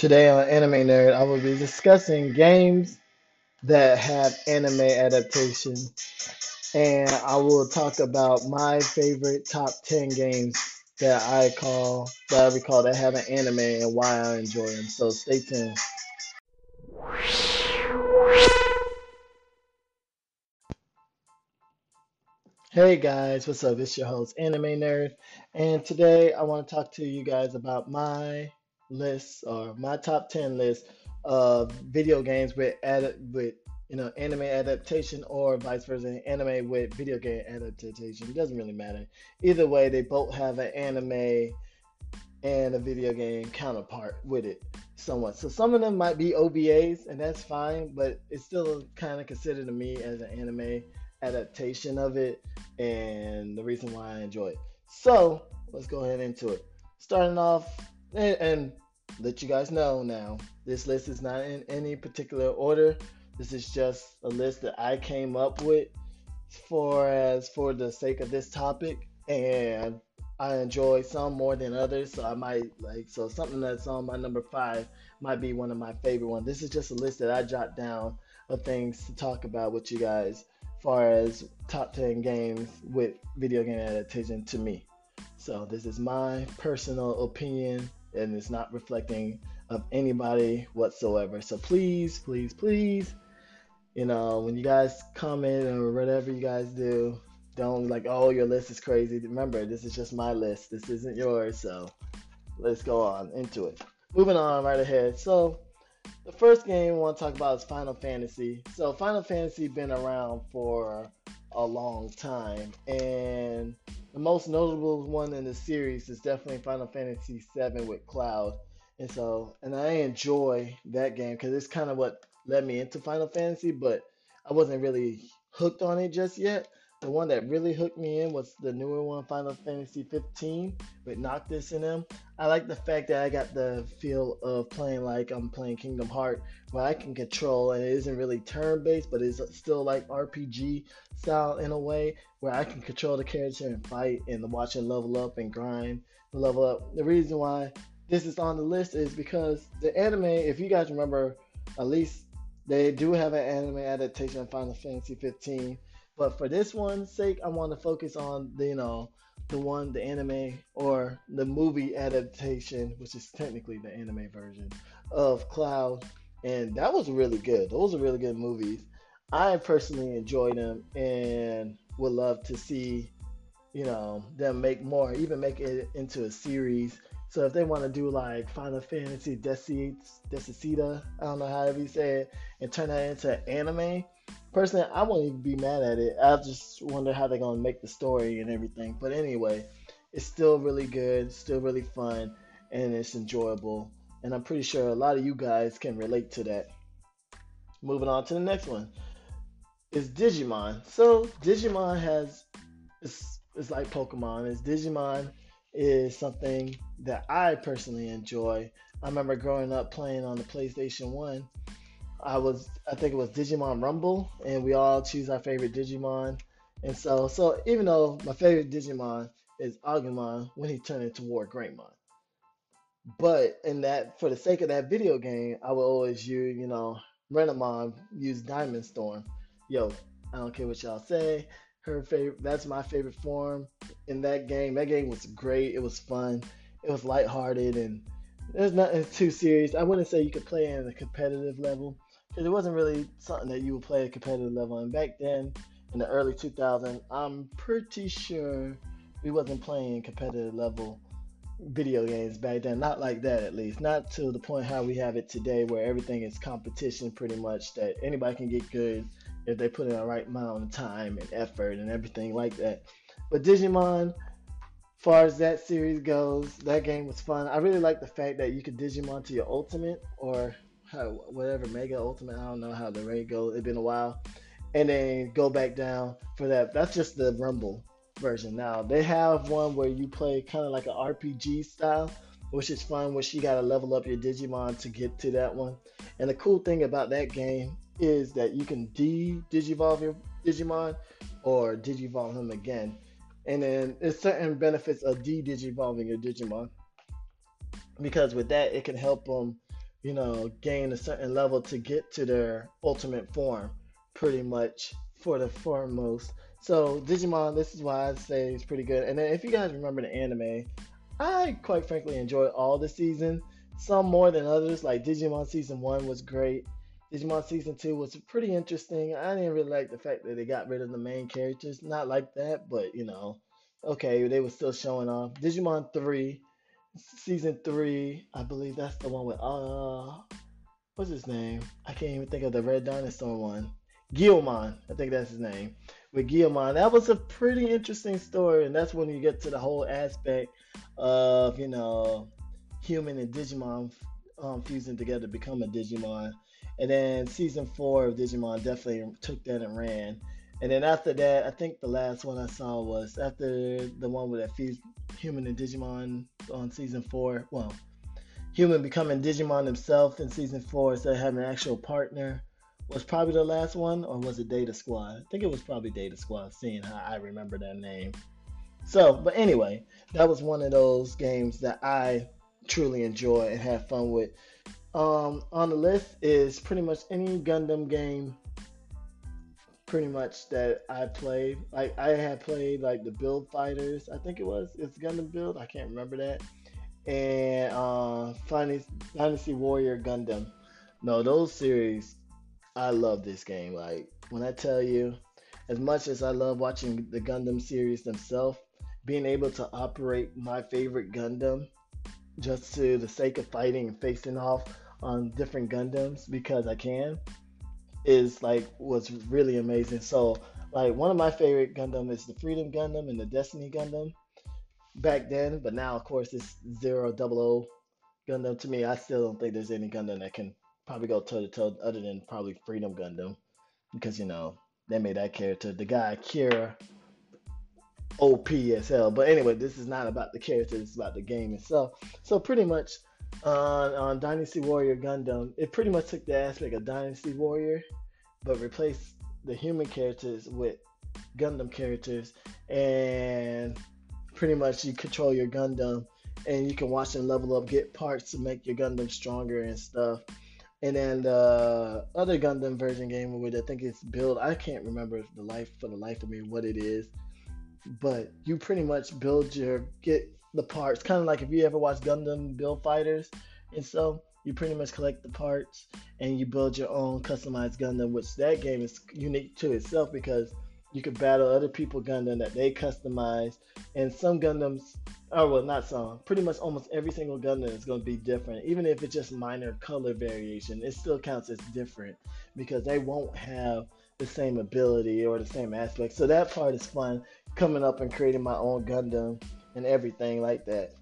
Today on Anime Nerd, I will be discussing games that have anime adaptation, and I will talk about my favorite top 10 games that I call that I recall that have an anime and why I enjoy them. So stay tuned. Hey guys, what's up? It's your host, Anime Nerd, and today I want to talk to you guys about my list or my top 10 list of video games with ad- with you know anime adaptation or vice versa, anime with video game adaptation. It doesn't really matter. Either way, they both have an anime and a video game counterpart with it somewhat. So some of them might be OVAs, and that's fine, but it's still kind of considered to me as an anime adaptation of it and the reason why I enjoy it. So let's go ahead into it. Starting off, and, and let you guys know now, this list is not in any particular order. This is just a list that I came up with for as for the sake of this topic, and I enjoy some more than others. So I might like so something that's on my number five might be one of my favorite ones. This is just a list that I jot down of things to talk about with you guys far as top 10 games with video game adaptation to me. So this is my personal opinion and it's not reflecting of anybody whatsoever. So please, please, please, you know, when you guys comment or whatever you guys do, don't like, oh, your list is crazy. Remember, this is just my list. This isn't yours. So let's go on into it. Moving on right ahead. So the first game I want to talk about is Final Fantasy. So Final Fantasy been around for a long time, and the most notable one in the series is definitely Final Fantasy VII with Cloud. And so, and I enjoy that game because it's kind of what led me into Final Fantasy, but I wasn't really hooked on it just yet. The one that really hooked me in was the newer one, Final Fantasy 15, with Noctis in them. I like the fact that I got the feel of playing like I'm playing Kingdom Heart, where I can control, and it isn't really turn-based, but it's still like RPG style in a way, where I can control the character and fight and watch it level up and grind, level up. The reason why this is on the list is because the anime, if you guys remember, at least they do have an anime adaptation of Final Fantasy 15 but for this one's sake, I want to focus on the you know the one the anime or the movie adaptation, which is technically the anime version of Cloud, and that was really good. Those are really good movies. I personally enjoyed them and would love to see you know them make more, even make it into a series. So if they want to do like Final Fantasy Decita, I don't know how you say it, and turn that into anime, personally, I won't even be mad at it. I just wonder how they're gonna make the story and everything. But anyway, it's still really good, still really fun, and it's enjoyable. And I'm pretty sure a lot of you guys can relate to that. Moving on to the next one is Digimon. So Digimon has it's, it's like Pokemon. It's Digimon is something that I personally enjoy. I remember growing up playing on the PlayStation 1 I was I think it was Digimon Rumble, and we all choose our favorite Digimon. And so so even though my favorite Digimon is Agumon when he turned into War Greymon. But in that for the sake of that video game, I will always use, you know, Renamon use Diamond Storm. Yo, I don't care what y'all say. Her favorite that's my favorite form in that game. That game was great. It was fun. It was lighthearted and there's nothing too serious. I wouldn't say you could play it in a competitive level because it wasn't really something that you would play at competitive level. And back then, in the early 2000s, I'm pretty sure we wasn't playing competitive level video games back then. Not like that, at least. Not to the point how we have it today, where everything is competition, pretty much. That anybody can get good if they put in the right amount of time and effort and everything like that. But Digimon, far as that series goes, that game was fun. I really like the fact that you could Digimon to your ultimate or whatever Mega Ultimate. I don't know how the rate goes. It's been a while, and then go back down for that. That's just the Rumble version. Now they have one where you play kind of like an RPG style, which is fun. Which you gotta level up your Digimon to get to that one. And the cool thing about that game is that you can de-digivolve your Digimon or digivolve him again. And then there's certain benefits of de-digivolving your Digimon because with that it can help them you know, gain a certain level to get to their ultimate form, pretty much for the foremost. So Digimon, this is why I say it's pretty good. And then if you guys remember the anime, I quite frankly enjoyed all the season. Some more than others. Like Digimon season one was great. Digimon season two was pretty interesting. I didn't really like the fact that they got rid of the main characters. Not like that, but you know, okay, they were still showing off. Digimon three, season three, I believe that's the one with uh, what's his name? I can't even think of the Red Dinosaur one. Guilmon, I think that's his name. With Guilmon, that was a pretty interesting story, and that's when you get to the whole aspect of you know human and Digimon um, fusing together to become a Digimon. And then season four of Digimon definitely took that and ran. And then after that, I think the last one I saw was after the one with that human and Digimon on season four. Well, human becoming Digimon himself in season four instead of having an actual partner was probably the last one, or was it Data Squad? I think it was probably Data Squad, seeing how I remember that name. So, but anyway, that was one of those games that I truly enjoy and have fun with. Um, on the list is pretty much any Gundam game, pretty much that I played. Like I had played like the Build Fighters, I think it was. It's Gundam Build. I can't remember that. And uh, Dynasty Warrior Gundam. No, those series, I love this game. Like when I tell you, as much as I love watching the Gundam series themselves, being able to operate my favorite Gundam just to the sake of fighting and facing off on different Gundams because I can is like was really amazing. So like one of my favorite Gundam is the Freedom Gundam and the Destiny Gundam back then, but now of course it's zero double O Gundam. To me, I still don't think there's any Gundam that can probably go toe to toe other than probably Freedom Gundam because you know they made that character. The guy Kira OP as hell. But anyway, this is not about the character, it's about the game itself. So pretty much on, on Dynasty Warrior Gundam, it pretty much took the aspect of Dynasty Warrior, but replaced the human characters with Gundam characters, and pretty much you control your Gundam, and you can watch them level up, get parts to make your Gundam stronger and stuff. And then the other Gundam version game, which I think it's build, I can't remember the life for the life of me what it is but you pretty much build your get the parts. Kind of like if you ever watch Gundam Build Fighters, and so you pretty much collect the parts and you build your own customized Gundam, which that game is unique to itself because you could battle other people Gundam that they customize, and some Gundams, oh well, not some, pretty much almost every single Gundam is going to be different, even if it's just minor color variation. It still counts as different because they won't have the same ability or the same aspect. So that part is fun coming up and creating my own Gundam and everything like that.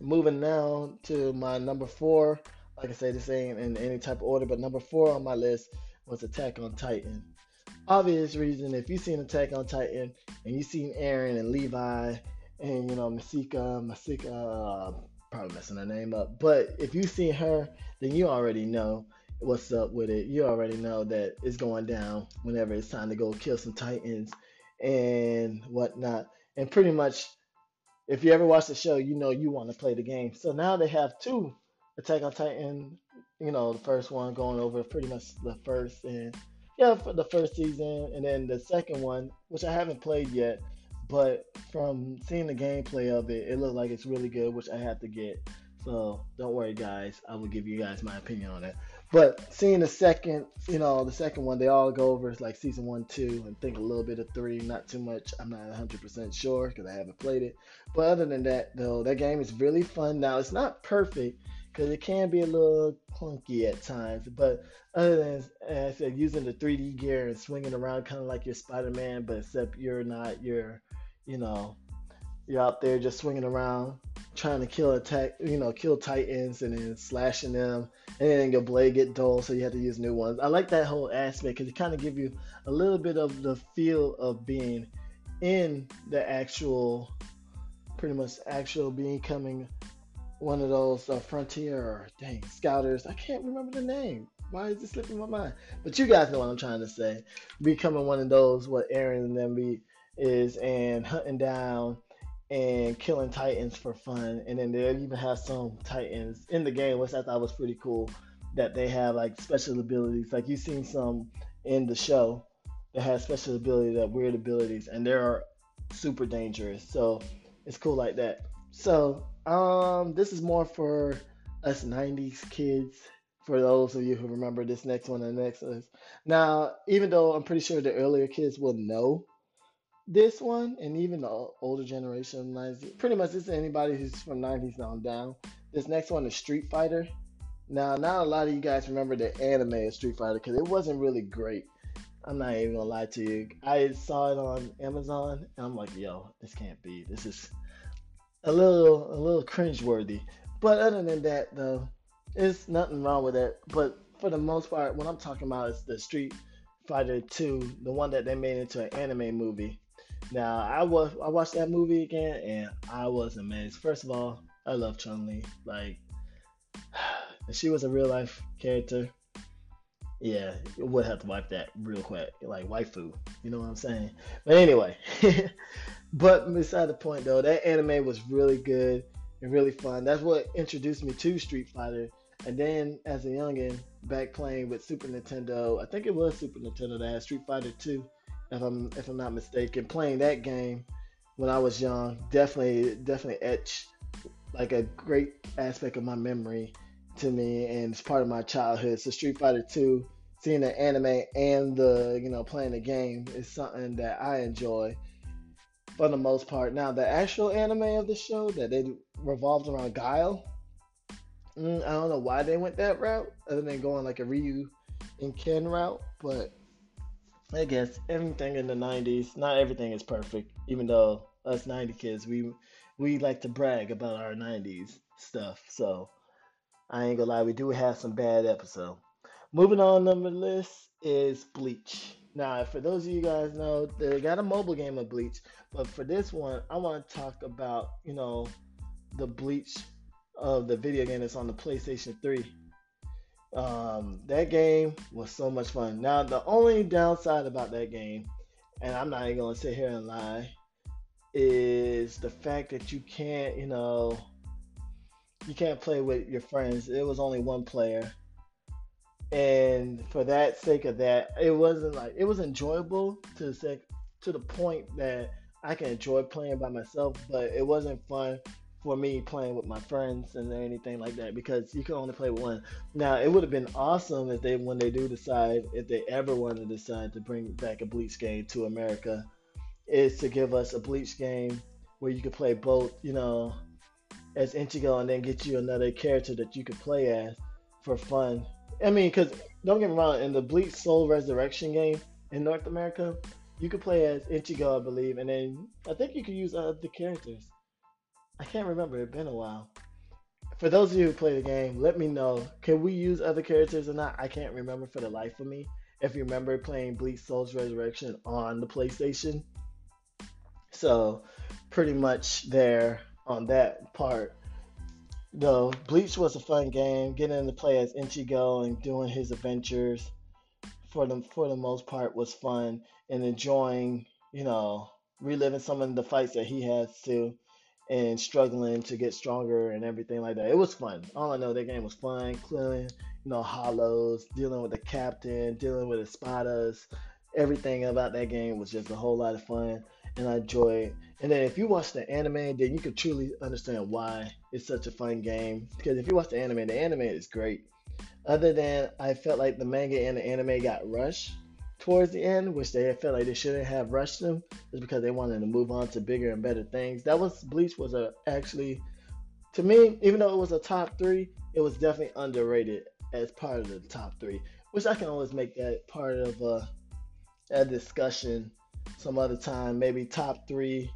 Moving now to my number four. Like I say, this ain't in any type of order, but number four on my list was Attack on Titan. Obvious reason, if you've seen Attack on Titan and you've seen Eren and Levi and you know Masika, Masika, uh, probably messing her name up, but if you've seen her, then you already know what's up with it. You already know that it's going down whenever it's time to go kill some Titans and whatnot. And pretty much, if you ever watch the show, you know you want to play the game. So now they have two Attack on Titan. You know, the first one going over pretty much the first and yeah, for the first season, and then the second one, which I haven't played yet, but from seeing the gameplay of it, it looked like it's really good, which I have to get. So don't worry, guys. I will give you guys my opinion on it. But seeing the second, you know, the second one, they all go over like season one, two, and think a little bit of three, not too much. I'm not 100% sure because I haven't played it. But other than that, though, that game is really fun. Now, it's not perfect because it can be a little clunky at times. But other than, as I said, using the 3D gear and swinging around kind of like your Spider Man, but except you're not, you're, you know, you're out there just swinging around trying to kill attack, you know, kill titans and then slashing them, and then your blade get dull, so you have to use new ones. I like that whole aspect because it kind of give you a little bit of the feel of being in the actual, pretty much actual becoming one of those uh, frontier dang scouters. I can't remember the name. Why is it slipping my mind? But you guys know what I'm trying to say. Becoming one of those what Eren and them be is and hunting down and killing titans for fun. And then they even have some titans in the game, which I thought was pretty cool. That they have like special abilities, like you've seen some in the show that has special ability, that weird abilities, and they're super dangerous. So it's cool like that. So um, this is more for us '90s kids. For those of you who remember this next one and the next one. Now, even though I'm pretty sure the earlier kids will know this one, and even the older generation, of 90s, pretty much this is anybody who's from 90s on down. This next one is Street Fighter. Now, not a lot of you guys remember the anime of Street Fighter because it wasn't really great. I'm not even gonna lie to you. I saw it on Amazon, and I'm like, yo, this can't be. This is a little, a little cringeworthy. But other than that, though, it's nothing wrong with that. But for the most part, what I'm talking about is the Street Fighter 2, the one that they made into an anime movie. Now I was I watched that movie again and I was amazed. First of all, I love Chun Li. Like she was a real life character. Yeah, you would have to wipe that real quick, like waifu. You know what I'm saying? But anyway, but beside the point though, that anime was really good and really fun. That's what introduced me to Street Fighter. And then as a youngin, back playing with Super Nintendo, I think it was Super Nintendo that had Street Fighter 2 if I'm if I'm not mistaken. Playing that game when I was young definitely definitely etched like a great aspect of my memory to me, and it's part of my childhood. So Street Fighter 2, seeing the anime and the you know playing the game is something that I enjoy for the most part. Now the actual anime of the show that they revolved around Guile. Mm, I don't know why they went that route, other than going like a Ryu and Ken route, but I guess everything in the '90s, not everything is perfect. Even though us '90 kids, we we like to brag about our '90s stuff. So I ain't gonna lie, we do have some bad episodes. Moving on, number list is Bleach. Now, for those of you guys know, they got a mobile game of Bleach, but for this one, I want to talk about you know the Bleach of the video game that's on the PlayStation 3. Um, that game was so much fun. Now, the only downside about that game, and I'm not even gonna sit here and lie, is the fact that you can't, you know, you can't play with your friends. It was only one player, and for that sake of that, it wasn't like it was enjoyable to the sec- to the point that I can enjoy playing by myself, but it wasn't fun for me playing with my friends and anything like that because you can only play with one. Now it would have been awesome if they when they do decide if they ever want to decide to bring back a Bleach game to America, is to give us a Bleach game where you could play both, you know, as Ichigo and then get you another character that you could play as for fun. I mean, because don't get me wrong, in the Bleach Soul Resurrection game in North America, you could play as Ichigo, I believe, and then I think you could use other characters. I can't remember. It's been a while. For those of you who play the game, let me know. Can we use other characters or not? I can't remember for the life of me. If you remember playing Bleach Souls Resurrection on the PlayStation. So, pretty much there on that part. Though Bleach was a fun game, getting to play as Ichigo and doing his adventures for the for the most part was fun and enjoying, you know, reliving some of the fights that he has to and struggling to get stronger and everything like that. It was fun. All I know, that game was fun. Clearing, you know, hollows, dealing with the captain, dealing with the spiders. Everything about that game was just a whole lot of fun, and I enjoy it. And then if you watch the anime, then you could truly understand why it's such a fun game. Because if you watch the anime, the anime is great. Other than I felt like the manga and the anime got rushed towards the end, which they felt like they shouldn't have rushed them, just because they wanted to move on to bigger and better things. That was Bleach was a actually, to me, even though it was a top three, it was definitely underrated as part of the top three. Which I can always make that part of a, a discussion some other time. Maybe top three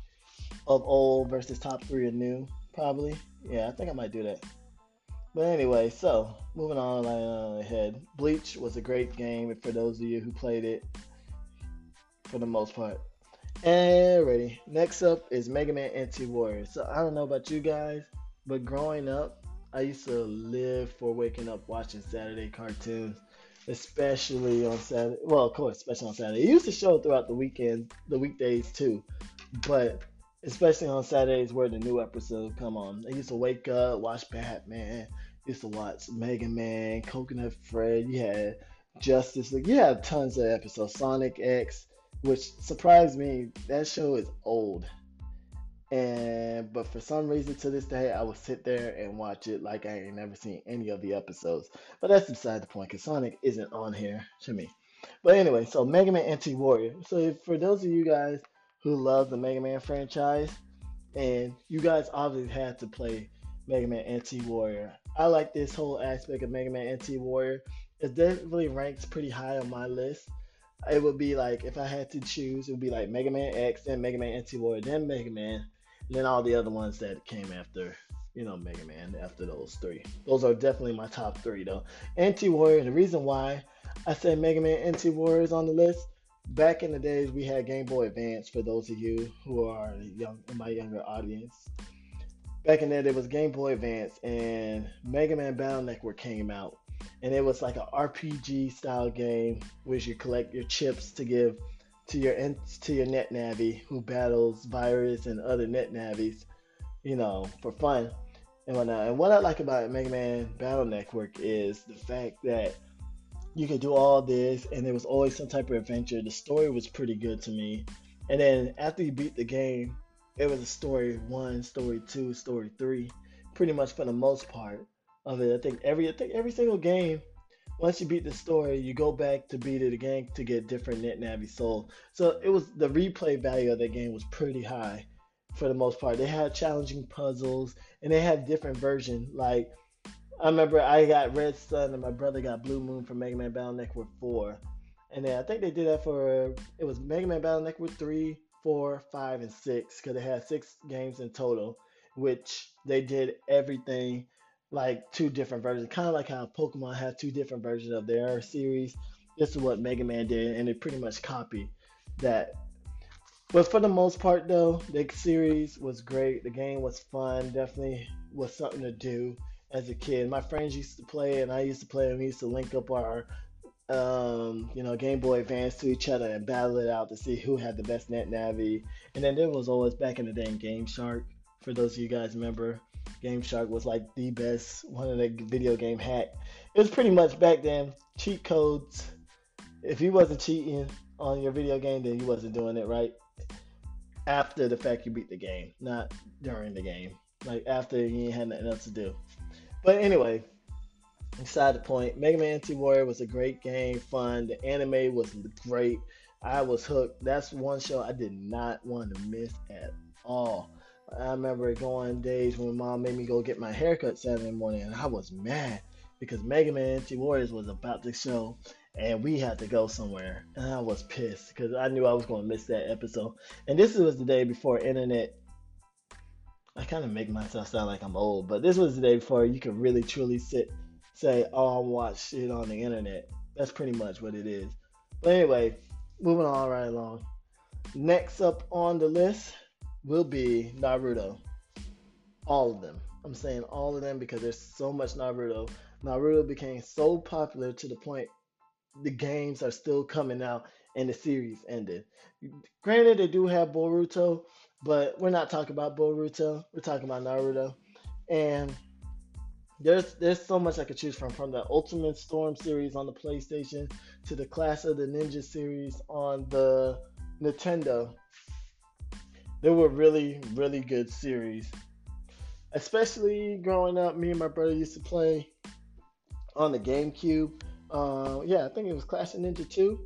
of old versus top three of new. Probably. Yeah, I think I might do that. But anyway, so moving on uh, ahead. Bleach was a great game for those of you who played it for the most part. Alrighty, next up is Mega Man NT Warrior. So I don't know about you guys, but growing up, I used to live for waking up watching Saturday cartoons, especially on Saturday. Well, of course, especially on Saturday. It used to show throughout the weekend, the weekdays too, but especially on Saturdays where the new episode come on. I used to wake up, watch Batman, used to watch Mega Man, Coconut Fred. You had Justice League. You had tons of episodes. Sonic X, which surprised me. That show is old. And but for some reason to this day, I would sit there and watch it like I ain't never seen any of the episodes. But that's beside the point because Sonic isn't on here to me. But anyway, so Mega Man NT Warrior. So for those of you guys who love the Mega Man franchise, and you guys obviously had to play Mega Man NT Warrior. I like this whole aspect of Mega Man NT Warrior. It definitely ranks pretty high on my list. It would be like if I had to choose, it would be like Mega Man X, then Mega Man NT Warrior, then Mega Man, and then all the other ones that came after, you know, Mega Man after those three. Those are definitely my top three though. NT Warrior, the reason why I say Mega Man NT Warrior is on the list. Back in the days, we had Game Boy Advance. For those of you who are young, in my younger audience, back in there, there was Game Boy Advance, and Mega Man Battle Network came out, and it was like an RPG style game, which you collect your chips to give to your to your net navi who battles virus and other net navis, you know, for fun and whatnot. And what I like about Mega Man Battle Network is the fact that you could do all this, and there was always some type of adventure. The story was pretty good to me. And then after you beat the game, it was a story one, story two, story three, pretty much for the most part of it. I think every I think every single game, once you beat the story, you go back to beat it again to get different net navi soul. So it was the replay value of that game was pretty high for the most part. They had challenging puzzles and they had different versions like I remember I got Red Sun and my brother got Blue Moon for Mega Man Battle Network 4. And then I think they did that for it was Mega Man Battle Network 3, 4, 5, and 6 because they had six games in total, which they did everything like two different versions, kind of like how Pokemon had two different versions of their series. This is what Mega Man did, and they pretty much copied that. But for the most part, though, the series was great. The game was fun. Definitely was something to do as a kid. My friends used to play, and I used to play, and we used to link up our, um, you know, Game Boy Advance to each other and battle it out to see who had the best net navi. And then there was always back in the day Game Shark. For those of you guys remember, Game Shark was like the best one of the video game hack. It was pretty much back then cheat codes. If you wasn't cheating on your video game, then you wasn't doing it right. After the fact you beat the game, not during the game. Like after you had nothing else to do. But anyway, beside the point, Mega Man NT Warrior was a great game, fun. The anime was great. I was hooked. That's one show I did not want to miss at all. I remember going days when mom made me go get my haircut Saturday morning, and I was mad because Mega Man NT Warriors was about to show, and we had to go somewhere, and I was pissed because I knew I was going to miss that episode. And this was the day before internet I kind of make myself sound like I'm old, but this was the day before you could really truly sit say, "Oh, I'll watch shit on the internet." That's pretty much what it is. But anyway, moving on right along. Next up on the list will be Naruto. All of them. I'm saying all of them because there's so much Naruto. Naruto became so popular to the point the games are still coming out and the series ended. Granted, they do have Boruto, but we're not talking about Boruto. We're talking about Naruto. And there's there's so much I could choose from from the Ultimate Storm series on the PlayStation to the Clash of the Ninja series on the Nintendo. They were really really good series. Especially growing up, me and my brother used to play on the GameCube. Uh, yeah, I think it was Clash of Ninja 2.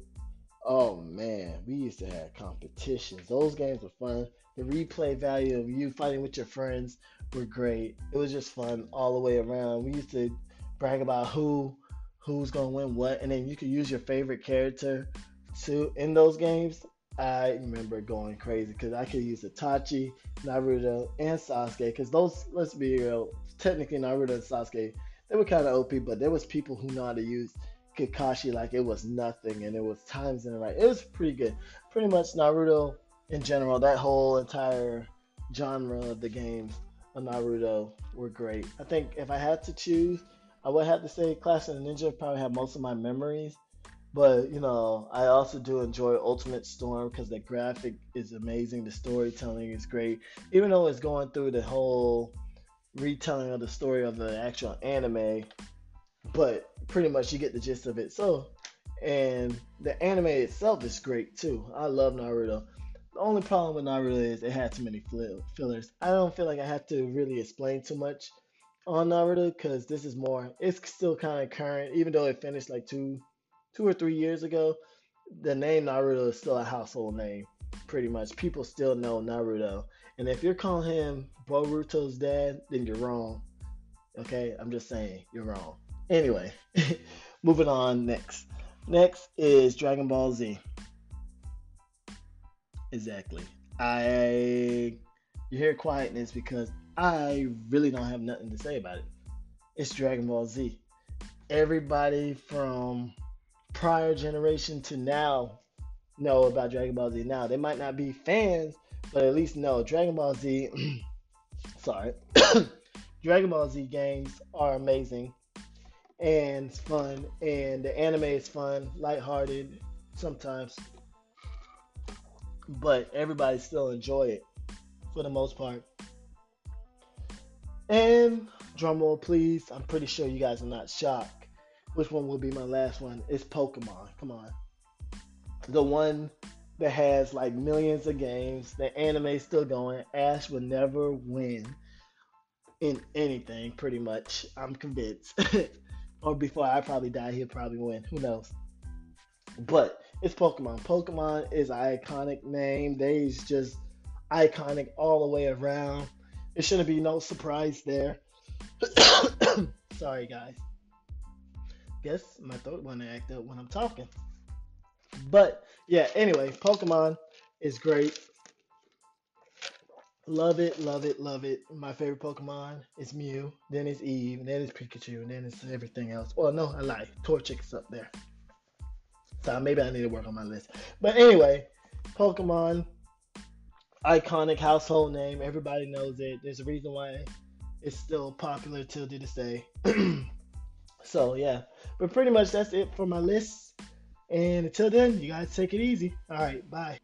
Oh man, we used to have competitions. Those games were fun. The replay value of you fighting with your friends were great. It was just fun all the way around. We used to brag about who who's gonna win what, and then you could use your favorite character to in those games. I remember going crazy because I could use Itachi, Naruto, and Sasuke. Because those, let's be real, technically Naruto and Sasuke, they were kind of OP, but there was people who know how to use Kakashi like it was nothing, and it was times in the right. It was pretty good. Pretty much Naruto in general, that whole entire genre of the games of Naruto were great. I think if I had to choose, I would have to say Clash of the Ninja probably have most of my memories But you know, I also do enjoy Ultimate Storm because the graphic is amazing, the storytelling is great. Even though it's going through the whole retelling of the story of the actual anime, but pretty much you get the gist of it. So, and the anime itself is great too. I love Naruto. Only problem with Naruto is it had too many fillers. I don't feel like I have to really explain too much on Naruto because this is more. It's still kind of current, even though it finished like two two or three years ago, the name Naruto is still a household name. Pretty much, people still know Naruto. And if you're calling him Boruto's dad, then you're wrong. Okay, I'm just saying you're wrong. Anyway, moving on next. Next is Dragon Ball Z. Exactly. I you hear quietness because I really don't have nothing to say about it. It's Dragon Ball Z. Everybody from prior generation to now know about Dragon Ball Z now. They might not be fans, but at least know Dragon Ball Z. sorry, Dragon Ball Z games are amazing and fun, and the anime is fun, lighthearted sometimes, but everybody still enjoy it for the most part. And drumroll, please. I'm pretty sure you guys are not shocked which one will be my last one? It's Pokemon. Come on. The one that has like millions of games. The anime still going. Ash will never win in anything, pretty much. I'm convinced. or before I probably die, he'll probably win. Who knows? But it's Pokemon. Pokemon is an iconic name. They's just iconic all the way around. It shouldn't be no surprise there. Sorry, guys guess my throat want to act up when I'm talking. But yeah, anyway, Pokemon is great. Love it, love it, love it. My favorite Pokemon is Mew, then it's Eve, then it's Pikachu, and then it's everything else. Well, no, I lie. Torchic up there. So maybe I need to work on my list. But anyway, Pokemon, iconic household name. Everybody knows it. There's a reason why it's still popular till this day. So yeah, but pretty much that's it for my list. And until then, you guys take it easy. All right, bye.